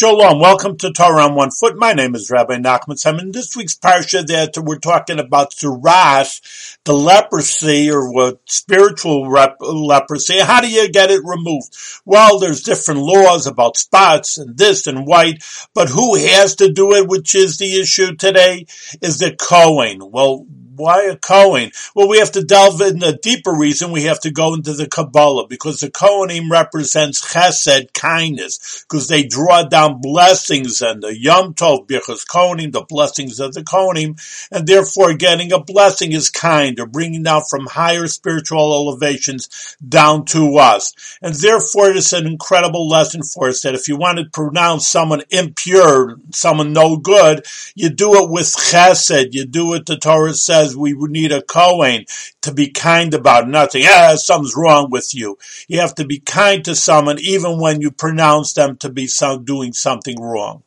Shalom, welcome to Torah on One Foot. My name is Rabbi Nachman Simon. This week's parsha that we're talking about Tzaraas, the leprosy or what spiritual rep- leprosy. How do you get it removed? Well, there's different laws about spots and this and white, but who has to do it, which is the issue today, is the Kohen. Well, why a Kohen? Well, we have to delve in a deeper reason. We have to go into the Kabbalah because the Kohanim represents chesed, kindness, because they draw down blessings and the Yom Tov, Birchas Kohanim, the blessings of the Kohanim, and therefore getting a blessing is kind or bringing down from higher spiritual elevations down to us. And therefore it is an incredible lesson for us that if you want to pronounce someone impure, someone no good, you do it with chesed, you do it, the Torah says, says we would need a Kohen to be kind about nothing. Ah, something's wrong with you. You have to be kind to someone even when you pronounce them to be doing something wrong.